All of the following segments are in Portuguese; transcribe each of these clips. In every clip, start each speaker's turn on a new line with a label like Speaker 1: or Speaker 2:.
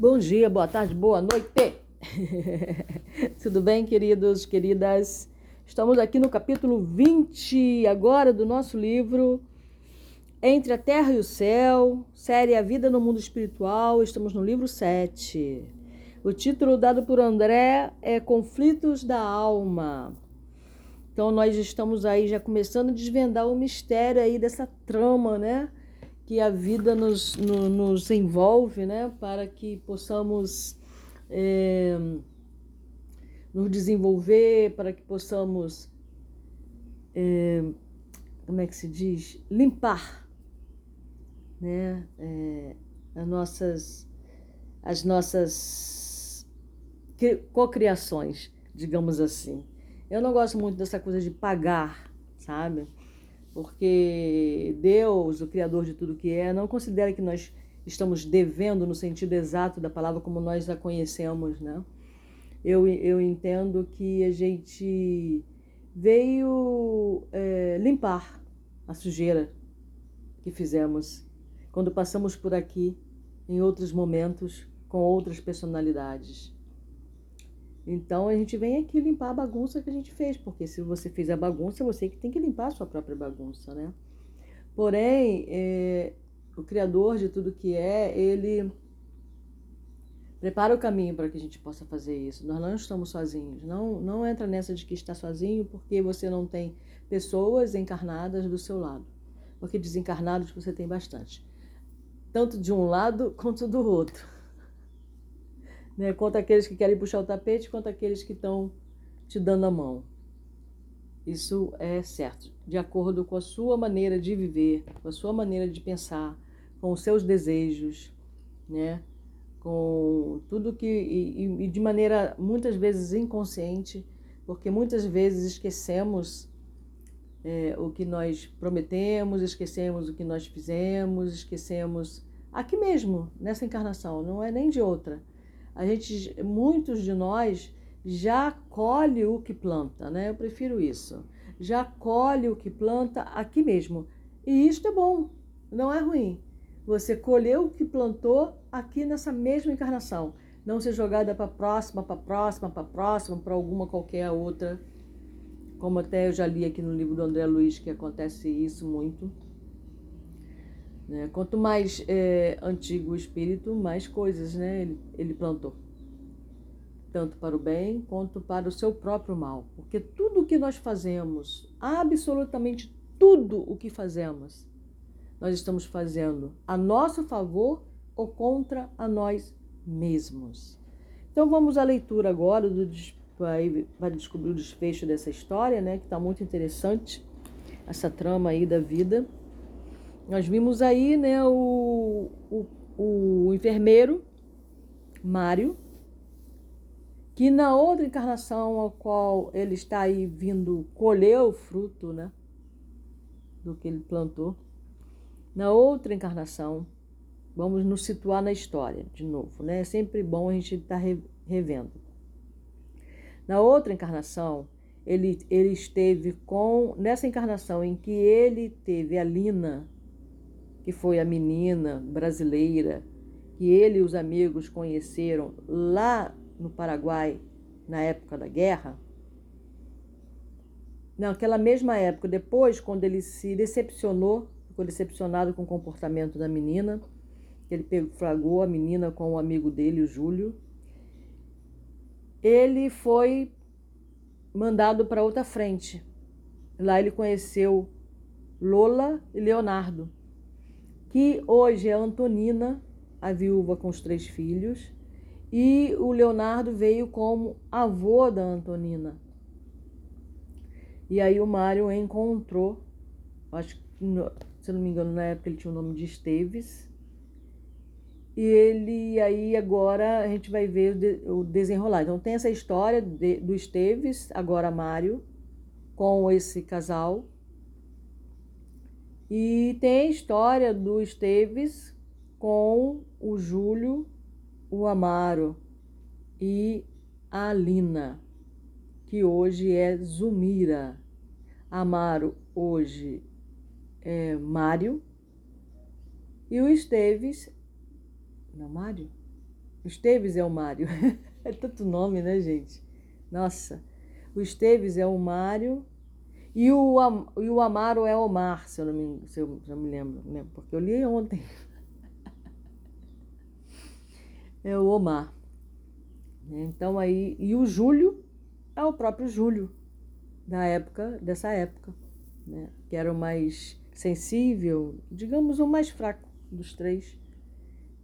Speaker 1: Bom dia, boa tarde, boa noite. Tudo bem, queridos, queridas? Estamos aqui no capítulo 20 agora do nosso livro Entre a Terra e o Céu, série A Vida no Mundo Espiritual. Estamos no livro 7. O título dado por André é Conflitos da Alma. Então nós estamos aí já começando a desvendar o mistério aí dessa trama, né? Que a vida nos, no, nos envolve, né, para que possamos é, nos desenvolver, para que possamos, é, como é que se diz, limpar, né, é, as nossas, as nossas cocriações, digamos assim. Eu não gosto muito dessa coisa de pagar, sabe? Porque Deus, o Criador de tudo que é, não considera que nós estamos devendo no sentido exato da palavra como nós a conhecemos, né? Eu, eu entendo que a gente veio é, limpar a sujeira que fizemos quando passamos por aqui em outros momentos com outras personalidades. Então a gente vem aqui limpar a bagunça que a gente fez, porque se você fez a bagunça, você que tem que limpar a sua própria bagunça, né? Porém, é, o Criador de tudo que é, ele prepara o caminho para que a gente possa fazer isso. Nós não estamos sozinhos. Não, não entra nessa de que está sozinho porque você não tem pessoas encarnadas do seu lado. Porque desencarnados você tem bastante. Tanto de um lado quanto do outro né? quanto aqueles que querem puxar o tapete, quanto aqueles que estão te dando a mão. Isso é certo, de acordo com a sua maneira de viver, com a sua maneira de pensar, com os seus desejos, né? com tudo que. E, e de maneira muitas vezes inconsciente, porque muitas vezes esquecemos é, o que nós prometemos, esquecemos o que nós fizemos, esquecemos aqui mesmo, nessa encarnação, não é nem de outra a gente, muitos de nós já colhe o que planta, né? Eu prefiro isso. Já colhe o que planta aqui mesmo. E isto é bom, não é ruim. Você colheu o que plantou aqui nessa mesma encarnação. Não ser jogada para próxima, para próxima, para próxima, para alguma qualquer outra. Como até eu já li aqui no livro do André Luiz que acontece isso muito. Né? Quanto mais é, antigo o espírito, mais coisas né, ele, ele plantou. Tanto para o bem quanto para o seu próprio mal. Porque tudo o que nós fazemos, absolutamente tudo o que fazemos, nós estamos fazendo a nosso favor ou contra a nós mesmos. Então vamos à leitura agora do para descobrir o desfecho dessa história, né, que está muito interessante, essa trama aí da vida. Nós vimos aí né, o, o, o enfermeiro, Mário, que na outra encarnação ao qual ele está aí vindo colher o fruto né, do que ele plantou, na outra encarnação, vamos nos situar na história de novo, né? É sempre bom a gente estar tá revendo. Na outra encarnação, ele, ele esteve com, nessa encarnação em que ele teve a Lina, que foi a menina brasileira que ele e os amigos conheceram lá no Paraguai, na época da guerra. Naquela mesma época, depois, quando ele se decepcionou, ficou decepcionado com o comportamento da menina, ele flagrou a menina com o um amigo dele, o Júlio, ele foi mandado para outra frente. Lá ele conheceu Lola e Leonardo que hoje é Antonina, a viúva com os três filhos, e o Leonardo veio como avô da Antonina. E aí o Mário encontrou, acho se não me engano, na época ele tinha o nome de Esteves, e ele aí agora a gente vai ver o desenrolar. Então tem essa história de, do Esteves, agora Mário, com esse casal, e tem a história do Esteves com o Júlio, o Amaro e a Alina, que hoje é Zumira. Amaro hoje é Mário. E o Esteves. Não, Mário? O Esteves é o Mário. é tanto nome, né, gente? Nossa. O Esteves é o Mário e o, e o Amaro é Omar, se eu não me, se eu, se eu me lembro, né? porque eu li ontem. é o Omar. Então aí, e o Júlio é o próprio Júlio da época, dessa época, né? que era o mais sensível, digamos o mais fraco dos três,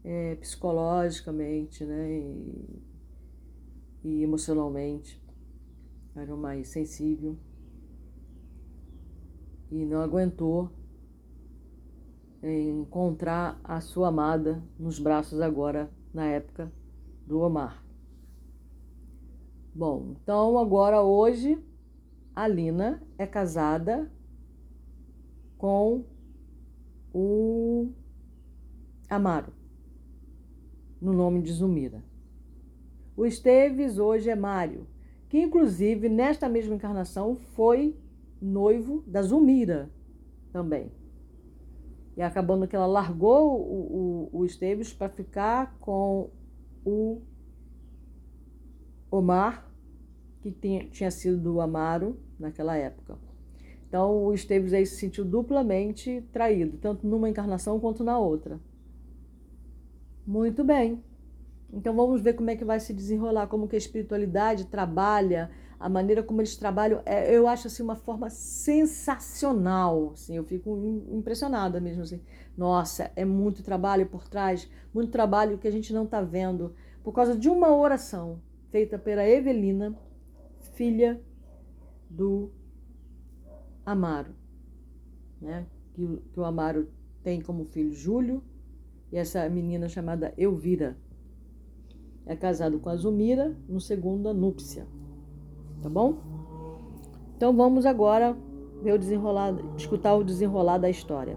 Speaker 1: é, psicologicamente, né? E, e emocionalmente, era o mais sensível e não aguentou encontrar a sua amada nos braços agora na época do Omar. Bom, então agora hoje a Lina é casada com o Amaro, no nome de Zumira. O Esteves hoje é Mário, que inclusive nesta mesma encarnação foi noivo da Zumira também. E acabando que ela largou o, o, o Esteves para ficar com o Omar, que tinha, tinha sido do Amaro naquela época. Então o Esteves aí se sentiu duplamente traído, tanto numa encarnação quanto na outra. Muito bem. Então vamos ver como é que vai se desenrolar, como que a espiritualidade trabalha a maneira como eles trabalham, é, eu acho assim uma forma sensacional, assim, eu fico impressionada mesmo assim. Nossa, é muito trabalho por trás, muito trabalho que a gente não está vendo por causa de uma oração feita pela Evelina, filha do Amaro, né? Que, o, que o Amaro tem como filho Júlio e essa menina chamada Elvira é casado com a Zumira no segunda núpcia tá bom? Então vamos agora ver o desenrolar, escutar o desenrolar da história.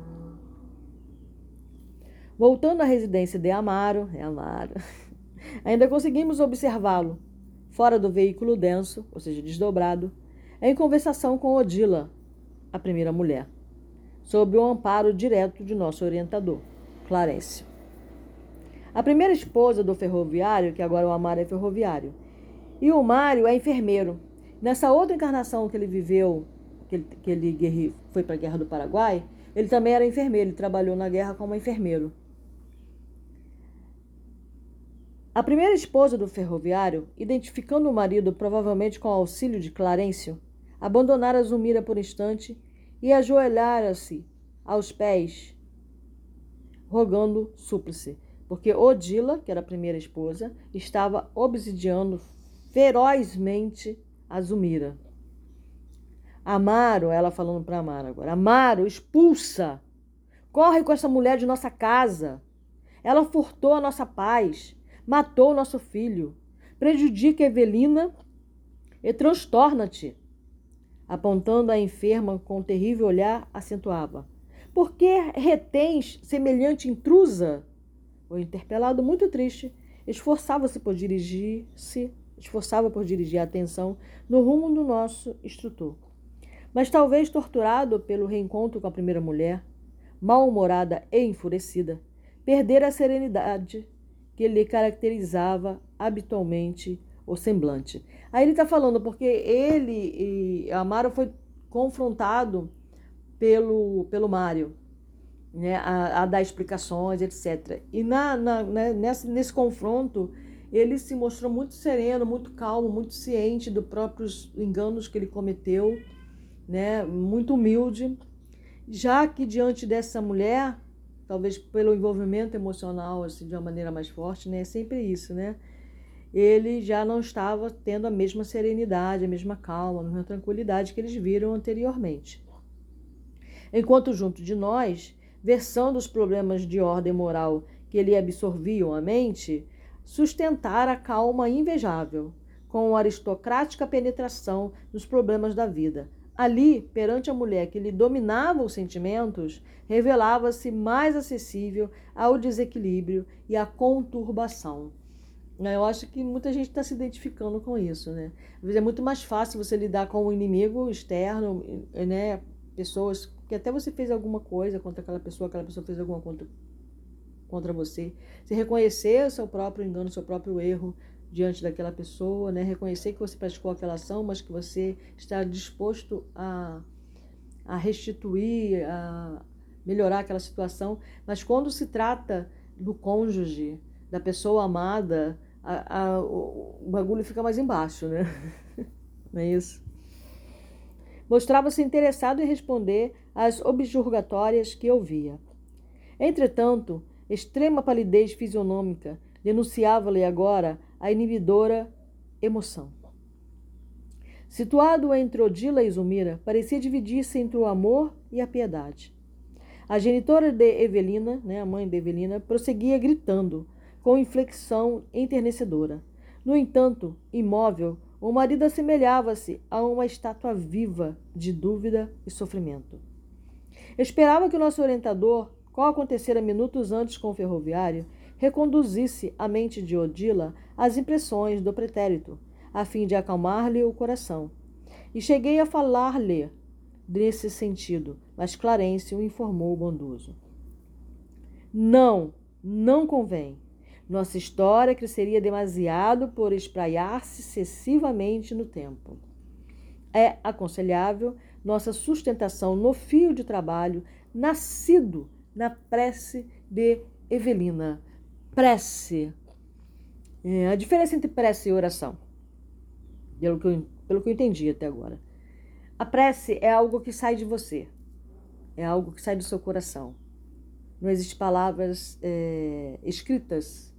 Speaker 1: Voltando à residência de Amaro, é Amaro, ainda conseguimos observá-lo fora do veículo denso, ou seja, desdobrado, em conversação com Odila, a primeira mulher, sob o amparo direto de nosso orientador, Clarencio. A primeira esposa do ferroviário, que agora o Amaro é ferroviário, e o Mário é enfermeiro, Nessa outra encarnação que ele viveu, que ele, que ele foi para a Guerra do Paraguai, ele também era enfermeiro, ele trabalhou na guerra como enfermeiro. A primeira esposa do ferroviário, identificando o marido provavelmente com o auxílio de Clarencio, abandonara Zumira por instante e ajoelhara-se aos pés, rogando súplice, porque Odila, que era a primeira esposa, estava obsidiando ferozmente a Zumira. Amaro, ela falando para Amaro agora, Amaro, expulsa, corre com essa mulher de nossa casa. Ela furtou a nossa paz, matou o nosso filho, prejudica Evelina e transtorna-te. Apontando a enferma com um terrível olhar, acentuava: Por que retens semelhante intrusa? O interpelado, muito triste, esforçava-se por dirigir-se esforçava por dirigir a atenção no rumo do nosso instrutor. Mas talvez torturado pelo reencontro com a primeira mulher, mal-humorada e enfurecida, perdera a serenidade que lhe caracterizava habitualmente o semblante. Aí ele está falando porque ele e Amaro foi confrontado pelo, pelo Mário, né, a, a dar explicações, etc. E na, na, né, nesse, nesse confronto, ele se mostrou muito sereno, muito calmo, muito ciente dos próprios enganos que ele cometeu, né? muito humilde. Já que diante dessa mulher, talvez pelo envolvimento emocional assim, de uma maneira mais forte, né? é sempre isso, né? ele já não estava tendo a mesma serenidade, a mesma calma, a mesma tranquilidade que eles viram anteriormente. Enquanto junto de nós, versando os problemas de ordem moral que lhe absorviam a mente, sustentar a calma invejável, com aristocrática penetração nos problemas da vida. Ali, perante a mulher que lhe dominava os sentimentos, revelava-se mais acessível ao desequilíbrio e à conturbação. Eu acho que muita gente está se identificando com isso, né? É muito mais fácil você lidar com o inimigo externo, né? Pessoas que até você fez alguma coisa contra aquela pessoa, aquela pessoa fez alguma contra contra você. Se reconhecer o seu próprio engano, o seu próprio erro diante daquela pessoa, né? reconhecer que você praticou aquela ação, mas que você está disposto a, a restituir, a melhorar aquela situação. Mas quando se trata do cônjuge, da pessoa amada, a, a, o, o bagulho fica mais embaixo, né? Não é isso? Mostrava-se interessado em responder às objurgatórias que ouvia. Entretanto, extrema palidez fisionômica denunciava-lhe agora a inibidora emoção. Situado entre Odila e Zumira, parecia dividir-se entre o amor e a piedade. A genitora de Evelina, né, a mãe de Evelina, prosseguia gritando, com inflexão enternecedora. No entanto, imóvel, o marido assemelhava-se a uma estátua viva de dúvida e sofrimento. Esperava que o nosso orientador, qual acontecera minutos antes com o ferroviário, reconduzisse a mente de Odila às impressões do pretérito, a fim de acalmar-lhe o coração. E cheguei a falar-lhe nesse sentido, mas Clarence o informou bondoso. Não, não convém. Nossa história cresceria demasiado por espraiar-se excessivamente no tempo. É aconselhável nossa sustentação no fio de trabalho nascido na prece de Evelina. Prece. É, a diferença entre prece e oração, pelo que, eu, pelo que eu entendi até agora. A prece é algo que sai de você, é algo que sai do seu coração. Não existem palavras é, escritas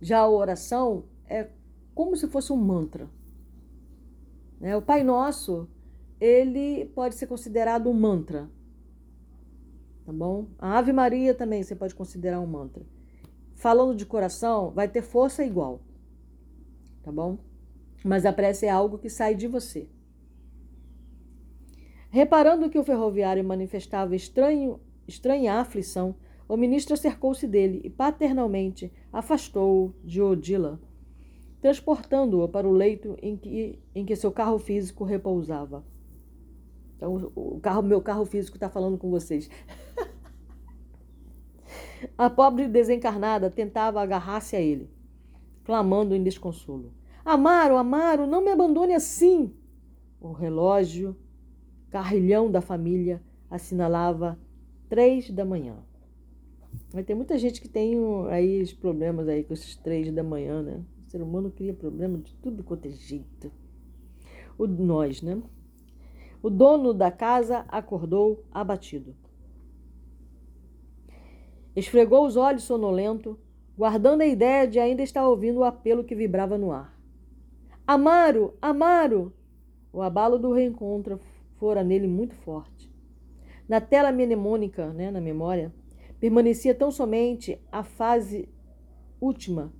Speaker 1: já a oração é como se fosse um mantra. Né? O Pai Nosso, ele pode ser considerado um mantra. Tá bom? A Ave Maria também você pode considerar um mantra. Falando de coração, vai ter força igual. Tá bom? Mas a prece é algo que sai de você. Reparando que o ferroviário manifestava estranho, estranha aflição, o ministro acercou-se dele e paternalmente afastou-o de Odila, transportando-o para o leito em que, em que seu carro físico repousava. Então, o carro, meu carro físico está falando com vocês. a pobre desencarnada tentava agarrar-se a ele, clamando em desconsolo. Amaro, Amaro, não me abandone assim! O relógio, carrilhão da família, assinalava três da manhã. Mas tem muita gente que tem aí os problemas aí com esses três da manhã, né? O ser humano cria problema de tudo quanto é jeito. O nós, né? O dono da casa acordou abatido. Esfregou os olhos sonolento, guardando a ideia de ainda estar ouvindo o apelo que vibrava no ar. Amaro! Amaro! O abalo do reencontro fora nele muito forte. Na tela mnemônica, né, na memória, permanecia tão somente a fase última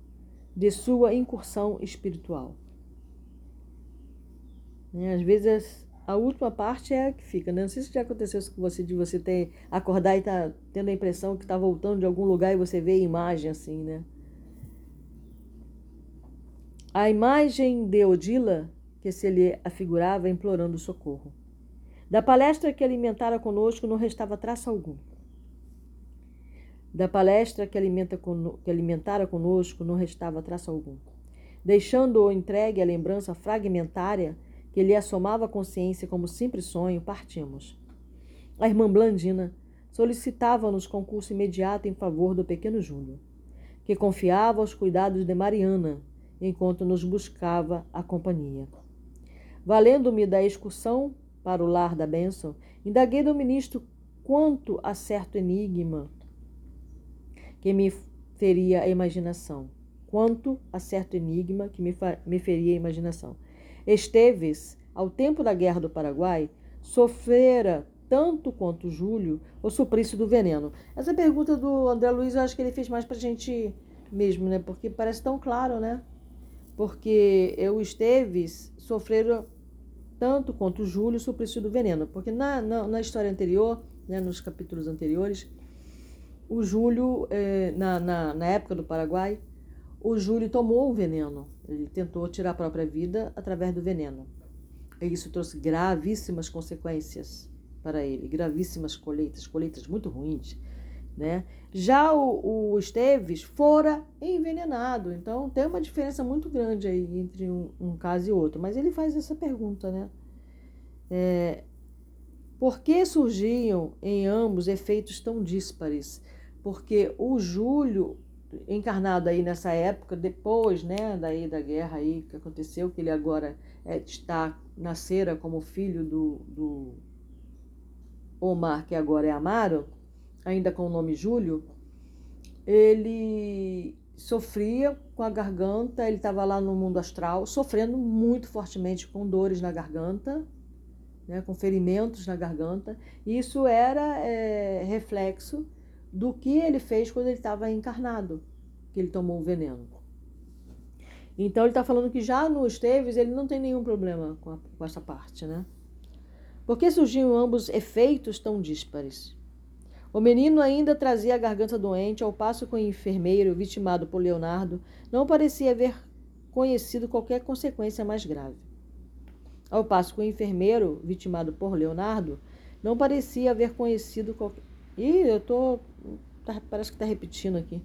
Speaker 1: de sua incursão espiritual. Né, às vezes a última parte é a que fica. Né? Não sei se já aconteceu isso com você, de você ter acordar e tá tendo a impressão que está voltando de algum lugar e você vê a imagem assim, né? A imagem de Odila que se lhe afigurava implorando socorro. Da palestra que alimentara conosco não restava traço algum. Da palestra que, alimenta que alimentara conosco não restava traço algum. Deixando-o entregue à lembrança fragmentária que lhe assomava a consciência como simples sonho, partimos. A irmã Blandina solicitava-nos concurso imediato em favor do pequeno Júnior, que confiava aos cuidados de Mariana, enquanto nos buscava a companhia. Valendo-me da excursão para o lar da bênção, indaguei do ministro quanto a certo enigma que me feria a imaginação, quanto a certo enigma que me, me feria a imaginação. Esteves, ao tempo da Guerra do Paraguai, sofrera tanto quanto Júlio o suplício do veneno? Essa pergunta do André Luiz eu acho que ele fez mais para a gente mesmo, né? Porque parece tão claro, né? Porque eu Esteves sofreram tanto quanto Júlio o suplício do veneno. Porque na, na, na história anterior, né, nos capítulos anteriores, o Júlio, eh, na, na, na época do Paraguai, o Júlio tomou o veneno. Ele tentou tirar a própria vida através do veneno. E isso trouxe gravíssimas consequências para ele, gravíssimas colheitas, colheitas muito ruins. Né? Já o, o Esteves fora envenenado. Então tem uma diferença muito grande aí entre um, um caso e outro. Mas ele faz essa pergunta, né? É, por que surgiam em ambos efeitos tão díspares? Porque o Júlio, encarnado aí nessa época, depois né, daí da guerra aí que aconteceu, que ele agora é, está nascera como filho do, do Omar, que agora é Amaro, ainda com o nome Júlio, ele sofria com a garganta, ele estava lá no mundo astral, sofrendo muito fortemente com dores na garganta, né, com ferimentos na garganta. Isso era é, reflexo do que ele fez quando ele estava encarnado, que ele tomou o veneno. Então ele está falando que já no Esteves ele não tem nenhum problema com, a, com essa parte, né? Por que surgiam ambos efeitos tão díspares? O menino ainda trazia a garganta doente, ao passo que o enfermeiro, vitimado por Leonardo, não parecia haver conhecido qualquer consequência mais grave. Ao passo que o enfermeiro, vitimado por Leonardo, não parecia haver conhecido qualquer. Ih, eu tô. Tá, parece que está repetindo aqui.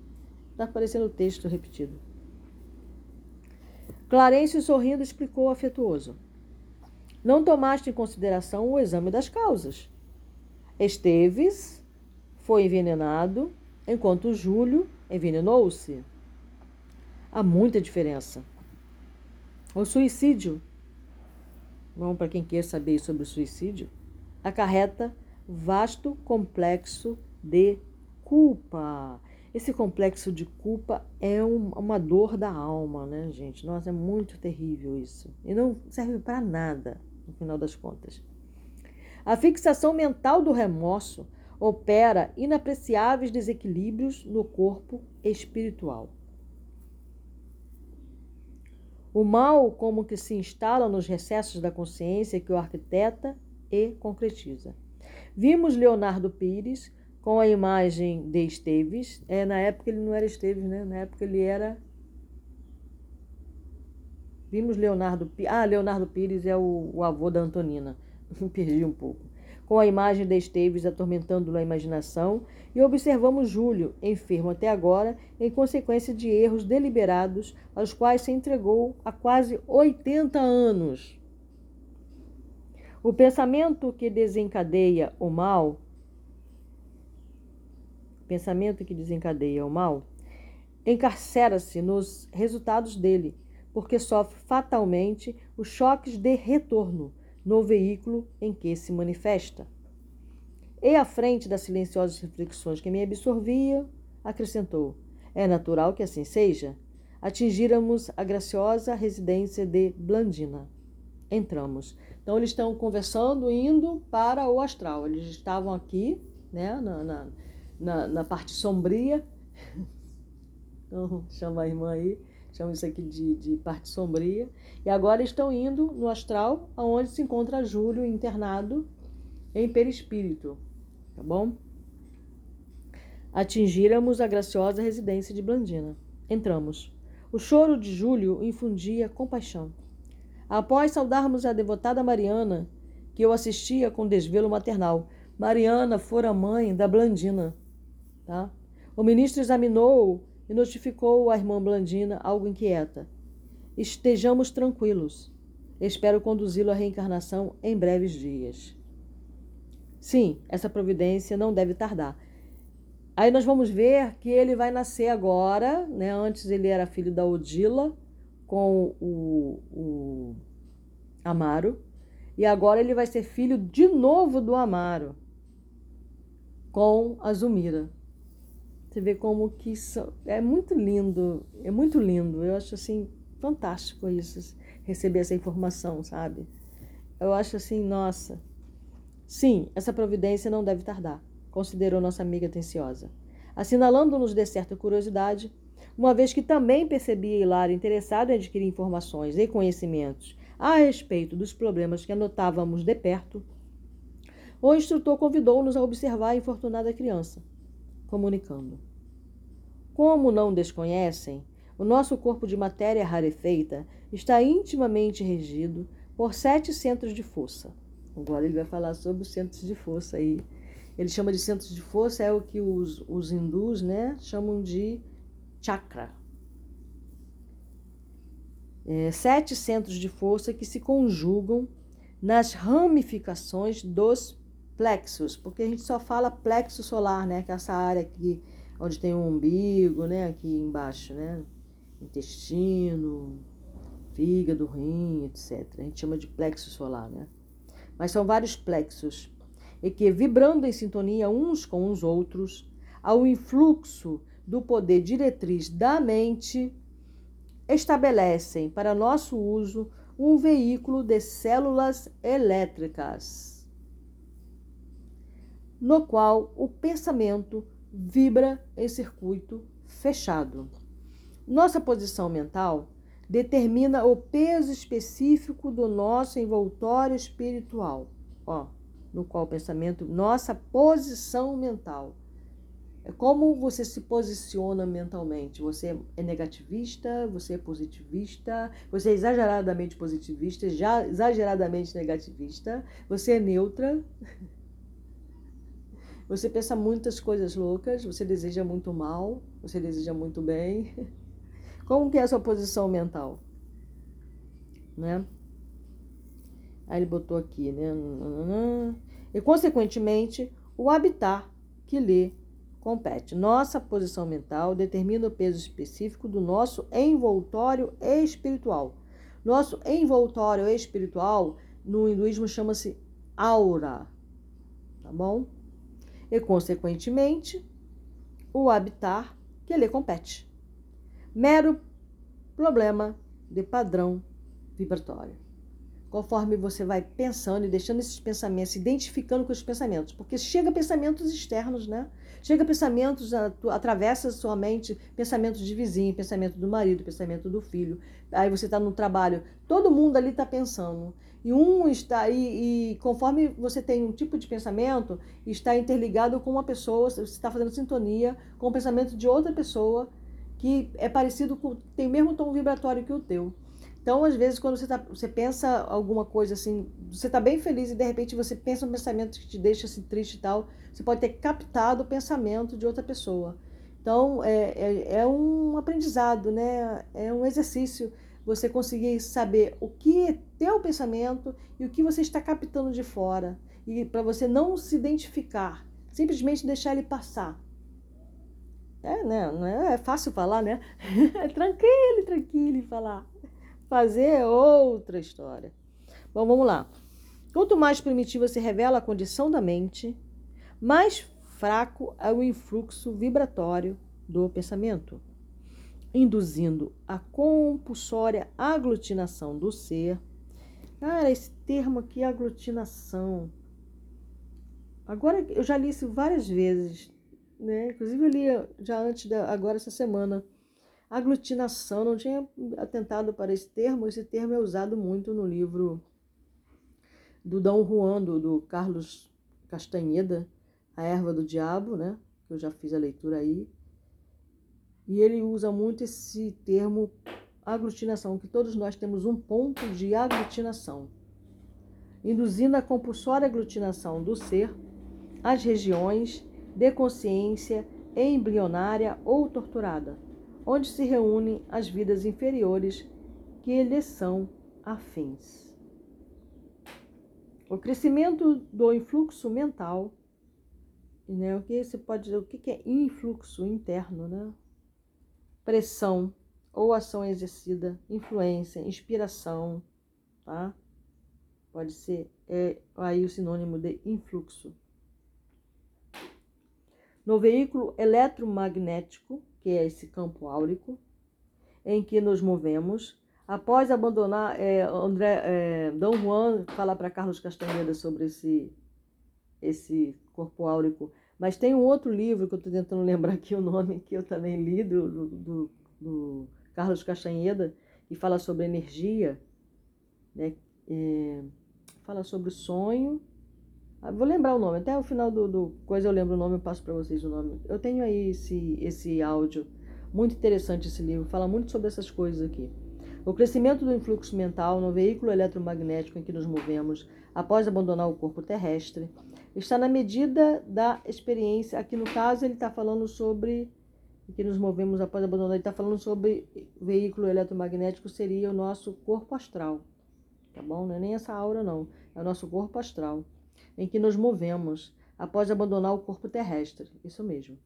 Speaker 1: Está aparecendo o texto repetido. Clarence, sorrindo, explicou afetuoso. Não tomaste em consideração o exame das causas. Esteves foi envenenado, enquanto Júlio envenenou-se. Há muita diferença. O suicídio, vamos para quem quer saber sobre o suicídio, acarreta vasto complexo de culpa. Esse complexo de culpa é um, uma dor da alma, né, gente? Nossa, é muito terrível isso. E não serve para nada, no final das contas. A fixação mental do remorso opera inapreciáveis desequilíbrios no corpo espiritual. O mal, como que se instala nos recessos da consciência que o arquiteta e concretiza. Vimos Leonardo Pires com a imagem de Esteves. É, na época ele não era Esteves, né? Na época ele era. Vimos Leonardo Pires. Ah, Leonardo Pires é o, o avô da Antonina. Me perdi um pouco. Com a imagem de Esteves atormentando na imaginação, e observamos Júlio, enfermo até agora, em consequência de erros deliberados aos quais se entregou há quase 80 anos. O pensamento que desencadeia o mal pensamento que desencadeia o mal, encarcera-se nos resultados dele, porque sofre fatalmente os choques de retorno no veículo em que se manifesta. E à frente das silenciosas reflexões que me absorvia, acrescentou: É natural que assim seja. Atingíramos a graciosa residência de Blandina. Entramos. Então, eles estão conversando, indo para o astral. Eles estavam aqui, né, na, na na, na parte sombria. Então, chama a irmã aí, chama isso aqui de, de parte sombria. E agora estão indo no astral, aonde se encontra Júlio internado em perispírito. Tá bom? Atingíramos a graciosa residência de Blandina. Entramos. O choro de Júlio infundia compaixão. Após saudarmos a devotada Mariana, que eu assistia com desvelo maternal, Mariana fora mãe da Blandina. Tá? O ministro examinou e notificou à irmã Blandina algo inquieta. Estejamos tranquilos. Espero conduzi-lo à reencarnação em breves dias. Sim, essa providência não deve tardar. Aí nós vamos ver que ele vai nascer agora, né? Antes ele era filho da Odila com o, o Amaro. E agora ele vai ser filho de novo do Amaro com a Zumira. Você vê como que é muito lindo, é muito lindo. Eu acho assim fantástico isso, receber essa informação, sabe? Eu acho assim, nossa. Sim, essa providência não deve tardar, considerou nossa amiga atenciosa, assinalando-nos de certa curiosidade, uma vez que também percebia Hilário interessado em adquirir informações e conhecimentos a respeito dos problemas que anotávamos de perto, o instrutor convidou-nos a observar a infortunada criança comunicando. Como não desconhecem, o nosso corpo de matéria rarefeita está intimamente regido por sete centros de força. Agora ele vai falar sobre os centros de força aí, Ele chama de centros de força, é o que os, os hindus né, chamam de chakra. É, sete centros de força que se conjugam nas ramificações dos plexos, porque a gente só fala plexo solar, né, que é essa área aqui onde tem o um umbigo, né, aqui embaixo, né, intestino, fígado, rim, etc. A gente chama de plexo solar, né? Mas são vários plexos e que, vibrando em sintonia uns com os outros, ao influxo do poder diretriz da mente, estabelecem para nosso uso um veículo de células elétricas, no qual o pensamento vibra em circuito fechado. Nossa posição mental determina o peso específico do nosso envoltório espiritual, ó, no qual o pensamento, nossa posição mental. É como você se posiciona mentalmente. Você é negativista, você é positivista, você é exageradamente positivista, já exageradamente negativista, você é neutra. Você pensa muitas coisas loucas, você deseja muito mal, você deseja muito bem. Como que é a sua posição mental? Né? Aí ele botou aqui, né? E consequentemente, o habitar que lhe compete. Nossa posição mental determina o peso específico do nosso envoltório espiritual. Nosso envoltório espiritual no hinduísmo chama-se aura, tá bom? E consequentemente, o habitar que lhe compete mero problema de padrão vibratório. Conforme você vai pensando e deixando esses pensamentos, se identificando com os pensamentos, porque chega pensamentos externos, né? Chega pensamentos, atravessa sua mente pensamentos de vizinho, pensamento do marido, pensamento do filho. Aí você está no trabalho, todo mundo ali está pensando. E um está e, e, conforme você tem um tipo de pensamento, está interligado com uma pessoa, você está fazendo sintonia com o pensamento de outra pessoa que é parecido com, tem o mesmo tom vibratório que o teu. Então, às vezes, quando você, tá, você pensa alguma coisa assim, você está bem feliz e de repente você pensa um pensamento que te deixa assim, triste e tal, você pode ter captado o pensamento de outra pessoa. Então, é, é, é um aprendizado, né? é um exercício você conseguir saber o que é teu pensamento e o que você está captando de fora. E para você não se identificar, simplesmente deixar ele passar. É, né? Não é, é fácil falar, né? É tranquilo, tranquilo falar. Fazer é outra história. Bom, vamos lá. Quanto mais primitiva se revela a condição da mente, mais fraco é o influxo vibratório do pensamento, induzindo a compulsória aglutinação do ser. Cara, esse termo aqui, aglutinação. Agora, eu já li isso várias vezes né? Inclusive eu li já antes, da, agora essa semana, aglutinação, não tinha atentado para esse termo, esse termo é usado muito no livro do Dom Juan, do, do Carlos Castanheda, A Erva do Diabo, né? Que eu já fiz a leitura aí. E ele usa muito esse termo aglutinação, que todos nós temos um ponto de aglutinação, induzindo a compulsória aglutinação do ser às regiões de consciência embrionária ou torturada, onde se reúnem as vidas inferiores que lhes são afins. O crescimento do influxo mental, né? O que você pode dizer? O que é influxo interno, né? Pressão ou ação exercida, influência, inspiração, tá? Pode ser é aí o sinônimo de influxo no veículo eletromagnético, que é esse campo áurico, em que nos movemos. Após abandonar, é, André, é, Dom Juan fala para Carlos Castaneda sobre esse, esse corpo áurico. Mas tem um outro livro que eu estou tentando lembrar aqui o nome, que eu também li, do, do, do Carlos Castanheda, que fala sobre energia, né? É, fala sobre o sonho ah, vou lembrar o nome, até o final do, do coisa eu lembro o nome, eu passo para vocês o nome. Eu tenho aí esse, esse áudio, muito interessante esse livro, fala muito sobre essas coisas aqui. O crescimento do influxo mental no veículo eletromagnético em que nos movemos após abandonar o corpo terrestre Está na medida da experiência. Aqui no caso ele está falando sobre que nos movemos após abandonar. Ele está falando sobre veículo eletromagnético seria o nosso corpo astral, tá bom? Não é nem essa aura não, é o nosso corpo astral, em que nos movemos após abandonar o corpo terrestre. Isso mesmo.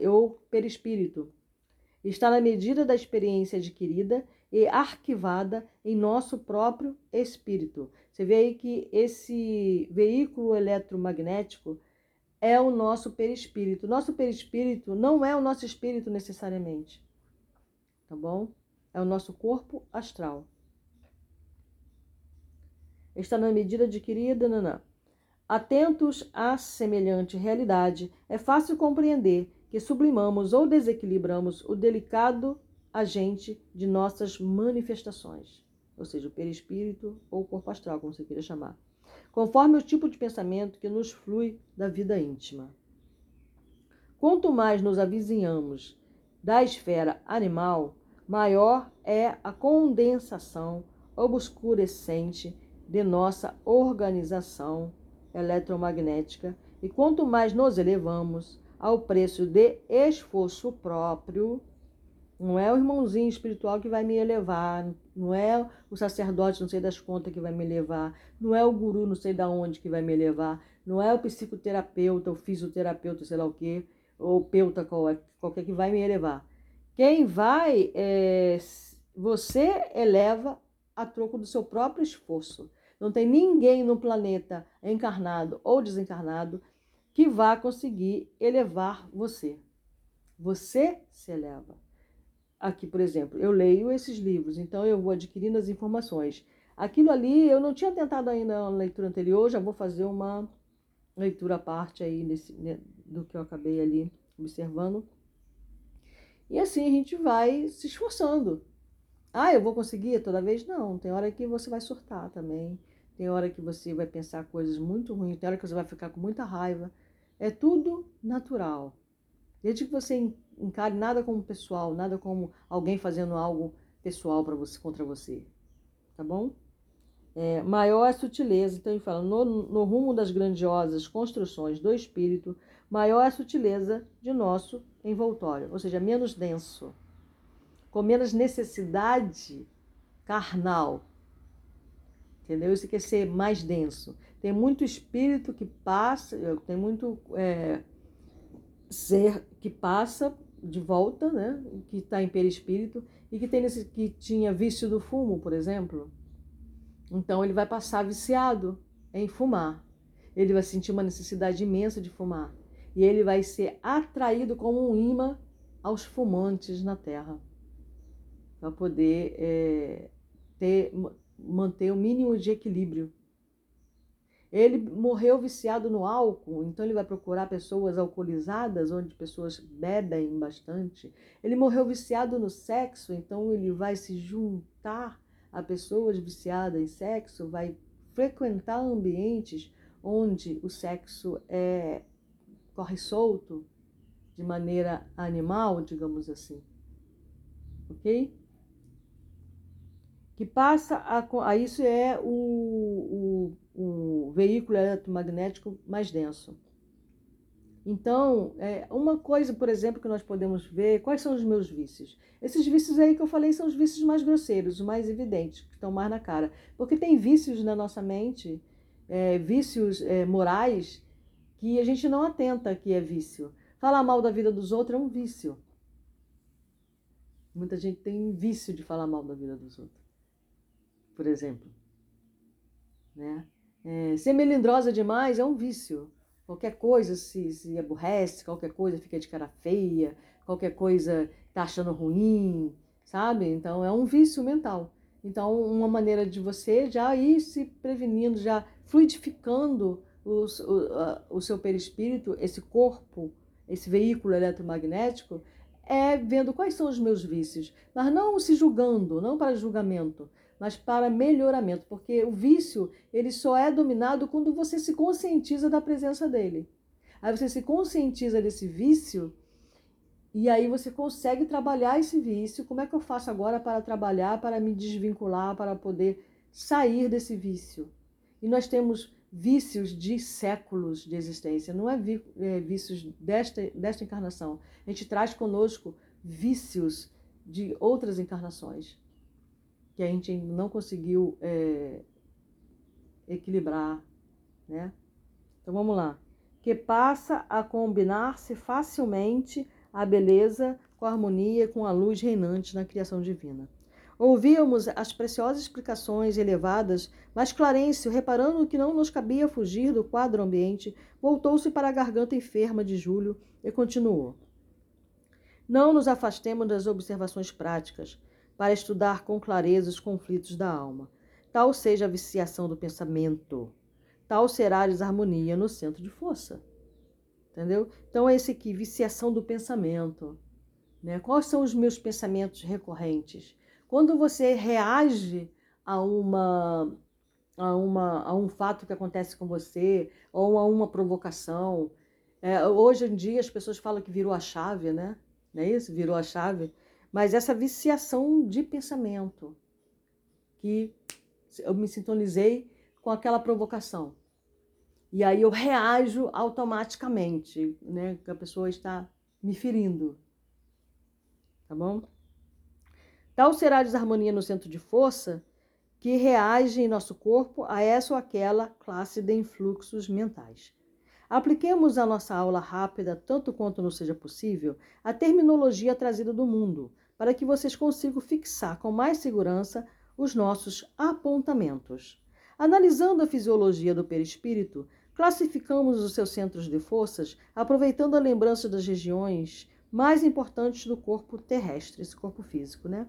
Speaker 1: É o perispírito. Está na medida da experiência adquirida e arquivada em nosso próprio espírito. Você vê aí que esse veículo eletromagnético é o nosso perispírito. Nosso perispírito não é o nosso espírito necessariamente, tá bom? É o nosso corpo astral. Está na medida adquirida, nanã. Atentos à semelhante realidade, é fácil compreender que sublimamos ou desequilibramos o delicado agente de nossas manifestações, ou seja, o perispírito ou o corpo astral, como você queira chamar conforme o tipo de pensamento que nos flui da vida íntima. Quanto mais nos avizinhamos da esfera animal, maior é a condensação obscurecente de nossa organização eletromagnética, e quanto mais nos elevamos ao preço de esforço próprio, não é o irmãozinho espiritual que vai me elevar, não é o sacerdote não sei das contas que vai me levar, não é o guru não sei da onde que vai me levar, não é o psicoterapeuta, o fisioterapeuta, sei lá o quê, ou peuta qualquer que vai me elevar. Quem vai, é, você eleva a troco do seu próprio esforço. Não tem ninguém no planeta encarnado ou desencarnado que vá conseguir elevar você. Você se eleva. Aqui, por exemplo, eu leio esses livros, então eu vou adquirindo as informações. Aquilo ali eu não tinha tentado ainda na leitura anterior, já vou fazer uma leitura à parte aí desse, né, do que eu acabei ali observando. E assim a gente vai se esforçando. Ah, eu vou conseguir toda vez? Não, tem hora que você vai surtar também. Tem hora que você vai pensar coisas muito ruins, tem hora que você vai ficar com muita raiva. É tudo natural. Desde que você encare nada como pessoal, nada como alguém fazendo algo pessoal para você contra você, tá bom? É, maior é a sutileza, então ele fala, no, no rumo das grandiosas construções do espírito, maior é a sutileza de nosso envoltório, ou seja, menos denso, com menos necessidade carnal, entendeu? Isso quer ser mais denso. Tem muito espírito que passa, tem muito é, ser que passa de volta, né? Que está em perispírito e que tem nesse, que tinha vício do fumo, por exemplo. Então ele vai passar viciado em fumar. Ele vai sentir uma necessidade imensa de fumar e ele vai ser atraído como um imã aos fumantes na Terra para poder é, ter, manter o mínimo de equilíbrio. Ele morreu viciado no álcool, então ele vai procurar pessoas alcoolizadas, onde pessoas bebem bastante. Ele morreu viciado no sexo, então ele vai se juntar a pessoas viciadas em sexo, vai frequentar ambientes onde o sexo é corre solto, de maneira animal, digamos assim. Ok? Que passa a, a isso é o, o um veículo eletromagnético mais denso. Então, é, uma coisa, por exemplo, que nós podemos ver, quais são os meus vícios? Esses vícios aí que eu falei são os vícios mais grosseiros, os mais evidentes, que estão mais na cara. Porque tem vícios na nossa mente, é, vícios é, morais, que a gente não atenta que é vício. Falar mal da vida dos outros é um vício. Muita gente tem vício de falar mal da vida dos outros, por exemplo. Né? É, ser melindrosa demais é um vício. Qualquer coisa se, se aborrece, qualquer coisa fica de cara feia, qualquer coisa tá achando ruim, sabe? Então é um vício mental. Então, uma maneira de você já ir se prevenindo, já fluidificando o, o, o seu perispírito, esse corpo, esse veículo eletromagnético, é vendo quais são os meus vícios, mas não se julgando, não para julgamento, mas para melhoramento, porque o vício ele só é dominado quando você se conscientiza da presença dele. Aí você se conscientiza desse vício e aí você consegue trabalhar esse vício. Como é que eu faço agora para trabalhar, para me desvincular, para poder sair desse vício? E nós temos vícios de séculos de existência, não é, é vícios desta, desta encarnação. A gente traz conosco vícios de outras encarnações que a gente não conseguiu é, equilibrar, né? Então vamos lá. Que passa a combinar-se facilmente a beleza com a harmonia, com a luz reinante na criação divina. Ouvíamos as preciosas explicações elevadas, mas Clarencio, reparando que não nos cabia fugir do quadro ambiente, voltou-se para a garganta enferma de Júlio e continuou. Não nos afastemos das observações práticas para estudar com clareza os conflitos da alma. Tal seja a viciação do pensamento, tal será a desarmonia no centro de força. Entendeu? Então, esse aqui, viciação do pensamento. Né? Quais são os meus pensamentos recorrentes? Quando você reage a uma a, uma, a um fato que acontece com você ou a uma provocação. É, hoje em dia as pessoas falam que virou a chave, né? Não é isso? Virou a chave. Mas essa viciação de pensamento que eu me sintonizei com aquela provocação. E aí eu reajo automaticamente, né? Que a pessoa está me ferindo. Tá bom? Tal será a desarmonia no centro de força que reage em nosso corpo a essa ou aquela classe de influxos mentais. Apliquemos a nossa aula rápida, tanto quanto nos seja possível, a terminologia trazida do mundo, para que vocês consigam fixar com mais segurança os nossos apontamentos. Analisando a fisiologia do perispírito, classificamos os seus centros de forças, aproveitando a lembrança das regiões mais importantes do corpo terrestre, esse corpo físico, né?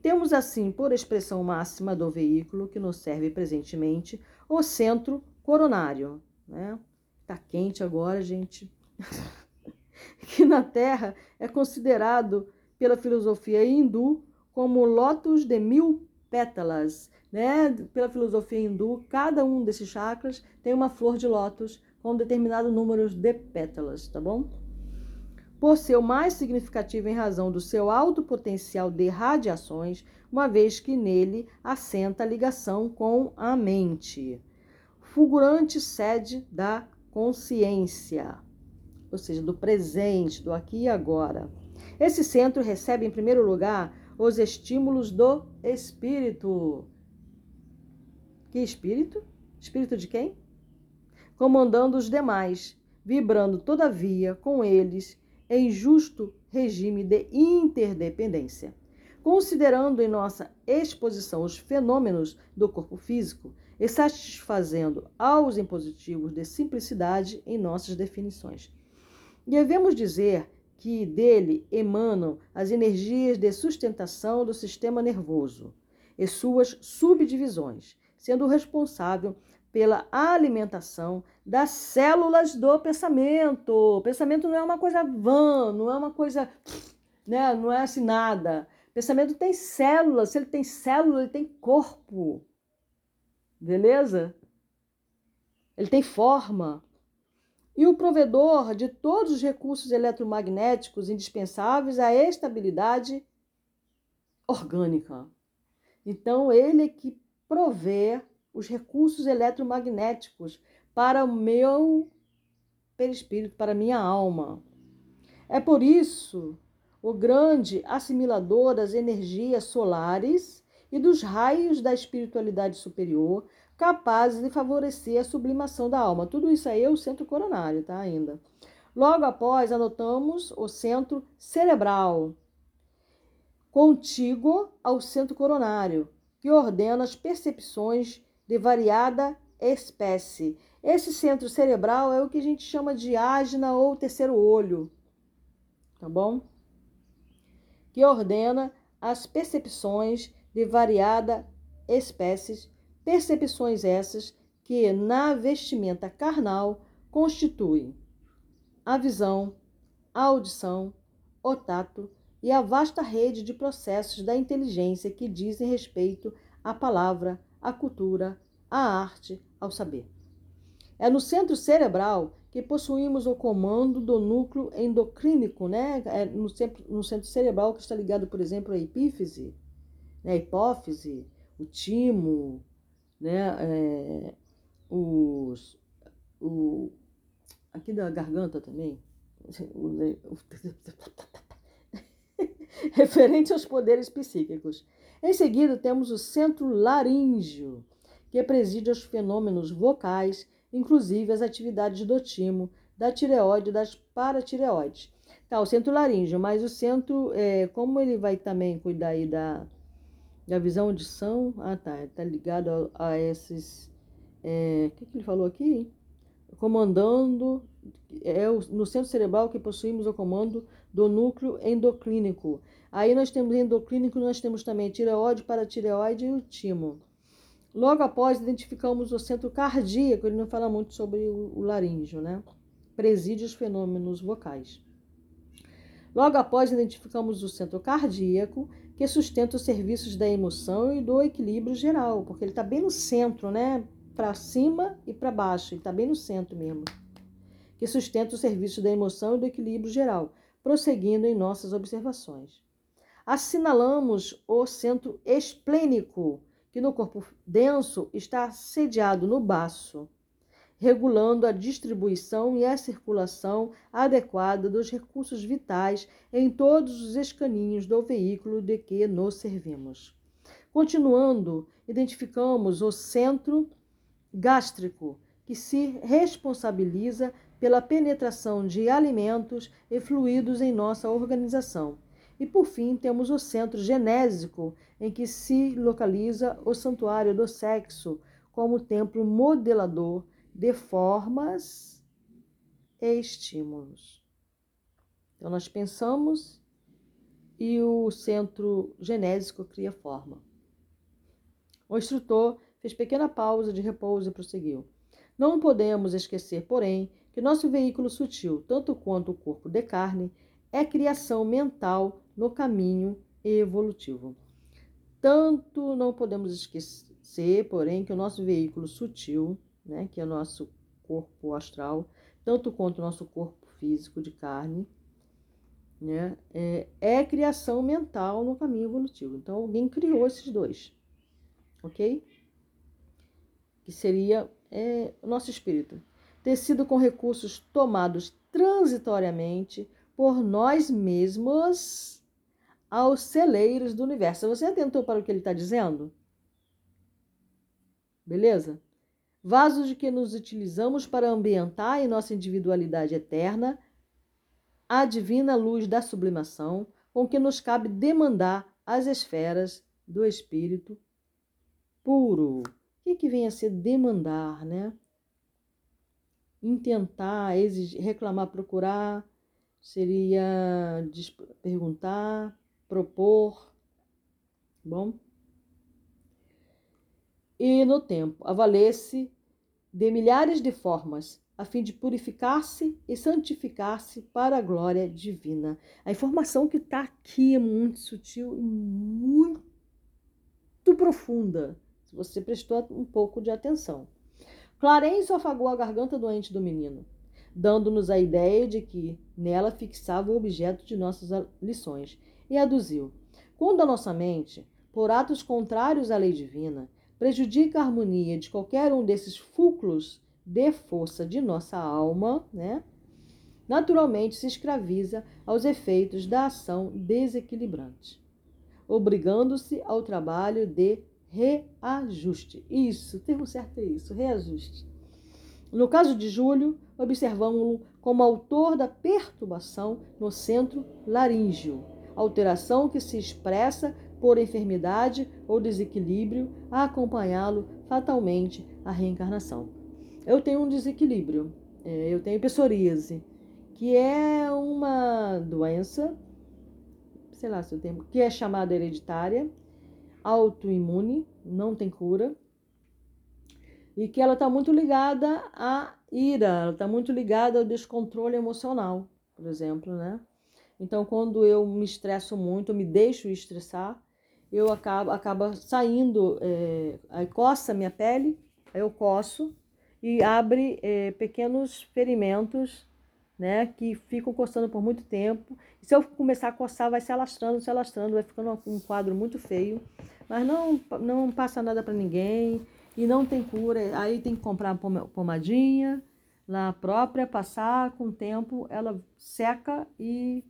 Speaker 1: Temos assim, por expressão máxima do veículo que nos serve presentemente, o centro coronário, né? Tá quente agora, gente. que na Terra é considerado pela filosofia hindu como lótus de mil pétalas, né? Pela filosofia hindu, cada um desses chakras tem uma flor de lótus com determinado número de pétalas, tá bom? por ser o mais significativo em razão do seu alto potencial de radiações, uma vez que nele assenta a ligação com a mente. Fulgurante sede da consciência, ou seja, do presente, do aqui e agora. Esse centro recebe, em primeiro lugar, os estímulos do espírito. Que espírito? Espírito de quem? Comandando os demais, vibrando, todavia, com eles em justo regime de interdependência. Considerando em nossa exposição os fenômenos do corpo físico e satisfazendo aos impositivos de simplicidade em nossas definições. Devemos dizer que dele emanam as energias de sustentação do sistema nervoso e suas subdivisões, sendo responsável pela alimentação das células do pensamento. Pensamento não é uma coisa vã, não é uma coisa, né, não é assim nada. Pensamento tem células, se ele tem célula, ele tem corpo. Beleza? Ele tem forma. E o provedor de todos os recursos eletromagnéticos indispensáveis à estabilidade orgânica. Então, ele é que provê os recursos eletromagnéticos para o meu perispírito, para a minha alma. É por isso o grande assimilador das energias solares e dos raios da espiritualidade superior, capazes de favorecer a sublimação da alma. Tudo isso aí é o centro coronário, tá? Ainda. Logo após, anotamos o centro cerebral, contíguo ao centro coronário, que ordena as percepções de variada espécie. Esse centro cerebral é o que a gente chama de ágina ou terceiro olho, tá bom? Que ordena as percepções de variada espécies, percepções essas que na vestimenta carnal constituem a visão, a audição, o tato e a vasta rede de processos da inteligência que dizem respeito à palavra, à cultura, à arte, ao saber. É no centro cerebral que possuímos o comando do núcleo endocrínico, né? É no, centro, no centro cerebral que está ligado, por exemplo, à epífise, né? a hipófise, o timo, né? É, os, o, aqui da garganta também, referente aos poderes psíquicos. Em seguida, temos o centro laríngeo, que preside os fenômenos vocais, inclusive as atividades do timo, da tireoide e das paratireoides. Tá, o centro laríngeo, mas o centro, é, como ele vai também cuidar aí da, da visão audição, ah tá, tá ligado a, a esses, é, o que, que ele falou aqui? Comandando, é o, no centro cerebral que possuímos o comando do núcleo endoclínico. Aí nós temos endoclínico, nós temos também tireoide, paratireoide e o timo. Logo após, identificamos o centro cardíaco, ele não fala muito sobre o, o laríngeo, né? preside os fenômenos vocais. Logo após, identificamos o centro cardíaco, que sustenta os serviços da emoção e do equilíbrio geral, porque ele está bem no centro, né? Para cima e para baixo, ele está bem no centro mesmo. Que sustenta o serviço da emoção e do equilíbrio geral, prosseguindo em nossas observações. Assinalamos o centro esplênico, que no corpo denso está sediado no baço regulando a distribuição e a circulação adequada dos recursos vitais em todos os escaninhos do veículo de que nos servimos. Continuando, identificamos o centro gástrico, que se responsabiliza pela penetração de alimentos e fluidos em nossa organização. E por fim, temos o centro genésico, em que se localiza o santuário do sexo, como templo modelador de formas e estímulos. Então, nós pensamos e o centro genésico cria forma. O instrutor fez pequena pausa de repouso e prosseguiu. Não podemos esquecer, porém, que nosso veículo sutil, tanto quanto o corpo de carne, é criação mental no caminho evolutivo. Tanto não podemos esquecer, porém, que o nosso veículo sutil, né, que é o nosso corpo astral, tanto quanto o nosso corpo físico de carne, né, é, é criação mental no caminho evolutivo. Então, alguém criou esses dois, ok? Que seria é, o nosso espírito. Tecido com recursos tomados transitoriamente por nós mesmos aos celeiros do universo. Você atentou para o que ele está dizendo? Beleza? Vasos de que nos utilizamos para ambientar em nossa individualidade eterna a divina luz da sublimação com que nos cabe demandar as esferas do espírito puro. O que, que vem a ser demandar, né? Intentar, exigir, reclamar, procurar, seria perguntar, propor. Bom? E no tempo avaler-se de milhares de formas, a fim de purificar-se e santificar-se para a glória divina. A informação que está aqui é muito sutil e muito profunda, se você prestou um pouco de atenção. Clarence afagou a garganta doente do menino, dando-nos a ideia de que nela fixava o objeto de nossas lições, e aduziu: quando a nossa mente, por atos contrários à lei divina, prejudica a harmonia de qualquer um desses fulcros de força de nossa alma, né? naturalmente se escraviza aos efeitos da ação desequilibrante, obrigando-se ao trabalho de reajuste. Isso, termo certo é isso, reajuste. No caso de Júlio, observamos-lo como autor da perturbação no centro laríngeo, alteração que se expressa por enfermidade ou desequilíbrio, a acompanhá-lo fatalmente a reencarnação. Eu tenho um desequilíbrio, é, eu tenho psoríase, que é uma doença, sei lá se eu tenho, que é chamada hereditária, autoimune, não tem cura, e que ela está muito ligada à ira, ela está muito ligada ao descontrole emocional, por exemplo, né? Então, quando eu me estresso muito, eu me deixo estressar, eu acabo acaba saindo, é, aí coça minha pele, aí eu coço e abre é, pequenos ferimentos, né, que ficam coçando por muito tempo. E se eu começar a coçar, vai se alastrando, se alastrando, vai ficando um quadro muito feio, mas não, não passa nada para ninguém. e não tem cura. Aí tem que comprar pomadinha lá própria, passar com o tempo, ela seca e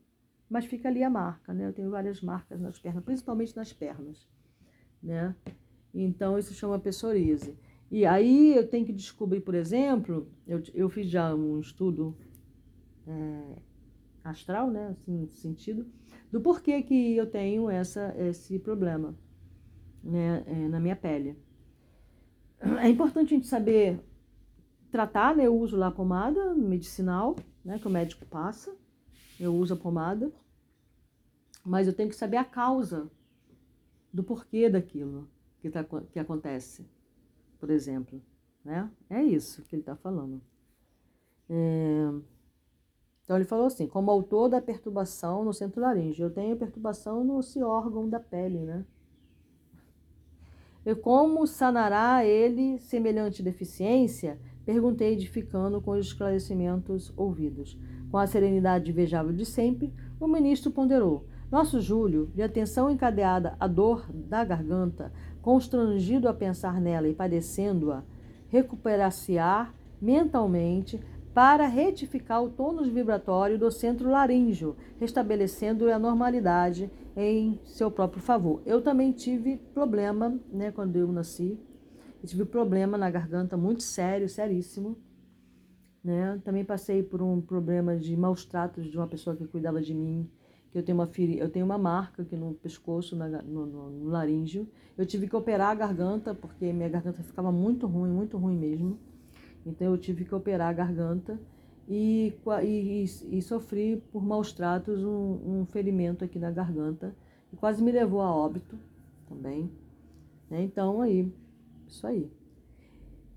Speaker 1: mas fica ali a marca, né? Eu tenho várias marcas nas pernas, principalmente nas pernas, né? Então isso chama psoríase. E aí eu tenho que descobrir, por exemplo, eu, eu fiz já um estudo é, astral, né? Assim, sentido, do porquê que eu tenho essa, esse problema né? É, na minha pele. É importante a gente saber tratar, né? Eu uso lá a pomada medicinal, né? Que o médico passa eu uso a pomada, mas eu tenho que saber a causa do porquê daquilo que, tá, que acontece, por exemplo. Né? É isso que ele está falando. É... Então ele falou assim, como autor da perturbação no centro laríngeo, eu tenho perturbação nesse órgão da pele, né? E como sanará ele semelhante deficiência? Perguntei, edificando com os esclarecimentos ouvidos. Com a serenidade invejável de sempre, o ministro ponderou. Nosso Júlio, de atenção encadeada à dor da garganta, constrangido a pensar nela e padecendo-a, recuperar-se-á mentalmente para retificar o tônus vibratório do centro laríngeo, restabelecendo a normalidade em seu próprio favor. Eu também tive problema, né, quando eu nasci, eu tive problema na garganta muito sério, seríssimo. Né? Também passei por um problema de maus tratos de uma pessoa que cuidava de mim, que eu tenho uma feri eu tenho uma marca aqui no pescoço, na, no, no, no laríngeo. Eu tive que operar a garganta porque minha garganta ficava muito ruim, muito ruim mesmo. Então eu tive que operar a garganta e, e, e sofri por maus tratos um, um, ferimento aqui na garganta que quase me levou a óbito também. Né? Então aí, isso aí.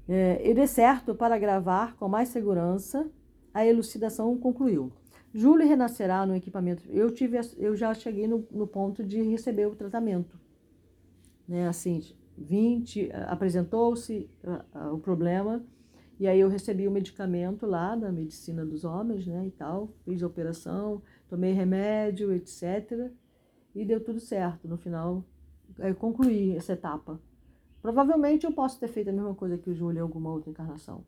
Speaker 1: É, e de certo, para gravar com mais segurança, a elucidação concluiu. Júlio renascerá no equipamento. Eu tive, eu já cheguei no, no ponto de receber o tratamento, né? Assim, 20 apresentou-se uh, uh, o problema e aí eu recebi o medicamento lá da medicina dos homens, né? E tal, fiz a operação, tomei remédio, etc. E deu tudo certo. No final, eu concluí essa etapa. Provavelmente eu posso ter feito a mesma coisa que o Júlio em alguma outra encarnação.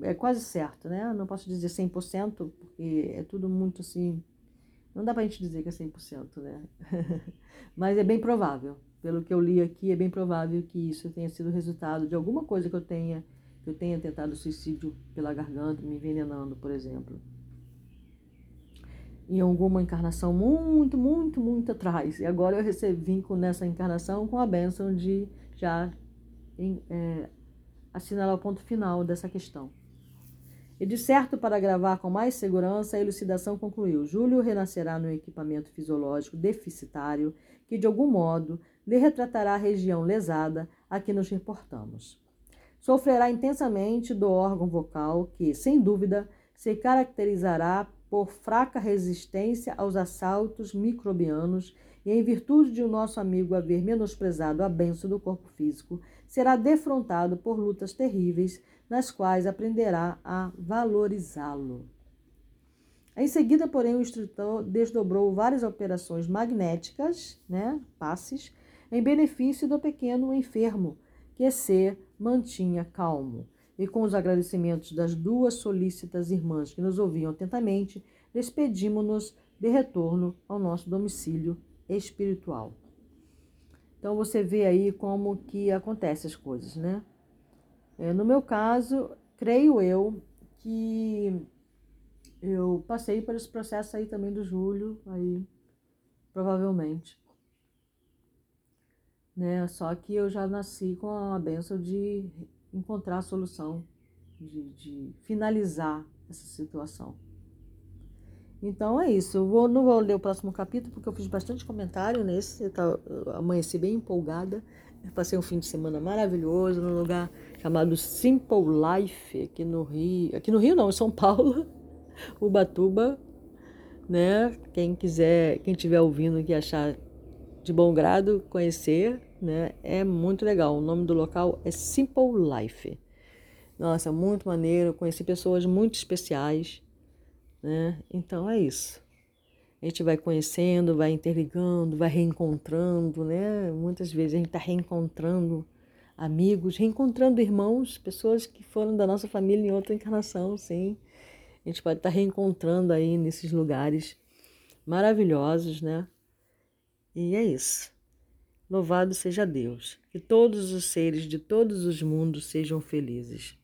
Speaker 1: É quase certo, né? Não posso dizer 100%, porque é tudo muito assim. Não dá pra gente dizer que é 100%, né? Mas é bem provável. Pelo que eu li aqui, é bem provável que isso tenha sido resultado de alguma coisa que eu tenha, que eu tenha tentado suicídio pela garganta, me envenenando, por exemplo em alguma encarnação muito, muito, muito atrás. E agora eu recebi com nessa encarnação com a bênção de já é, assinalar o ponto final dessa questão. E de certo, para gravar com mais segurança, a elucidação concluiu: Júlio renascerá no equipamento fisiológico deficitário que, de algum modo, lhe retratará a região lesada a que nos reportamos. Sofrerá intensamente do órgão vocal que, sem dúvida, se caracterizará por fraca resistência aos assaltos microbianos e em virtude de o nosso amigo haver menosprezado a benção do corpo físico, será defrontado por lutas terríveis, nas quais aprenderá a valorizá-lo. Em seguida, porém, o instrutor desdobrou várias operações magnéticas, né, passes, em benefício do pequeno enfermo, que se mantinha calmo e com os agradecimentos das duas solícitas irmãs que nos ouviam atentamente, despedimos-nos de retorno ao nosso domicílio espiritual. Então você vê aí como que acontecem as coisas, né? É, no meu caso, creio eu que eu passei por esse processo aí também do Júlio, aí provavelmente. Né? Só que eu já nasci com a benção de encontrar a solução, de, de finalizar essa situação. Então é isso. Eu vou, não vou ler o próximo capítulo porque eu fiz bastante comentário nesse. Eu, tá, eu amanheci bem empolgada. Eu passei um fim de semana maravilhoso num lugar chamado Simple Life aqui no Rio. Aqui no Rio não, em São Paulo, Ubatuba, né? Quem quiser, quem estiver ouvindo que achar de bom grado conhecer, né? É muito legal. O nome do local é Simple Life. Nossa, muito maneiro. Conheci pessoas muito especiais, né? Então é isso. A gente vai conhecendo, vai interligando, vai reencontrando, né? Muitas vezes a gente está reencontrando amigos, reencontrando irmãos, pessoas que foram da nossa família em outra encarnação, sim. A gente pode estar reencontrando aí nesses lugares maravilhosos, né? E é isso. Louvado seja Deus. Que todos os seres de todos os mundos sejam felizes.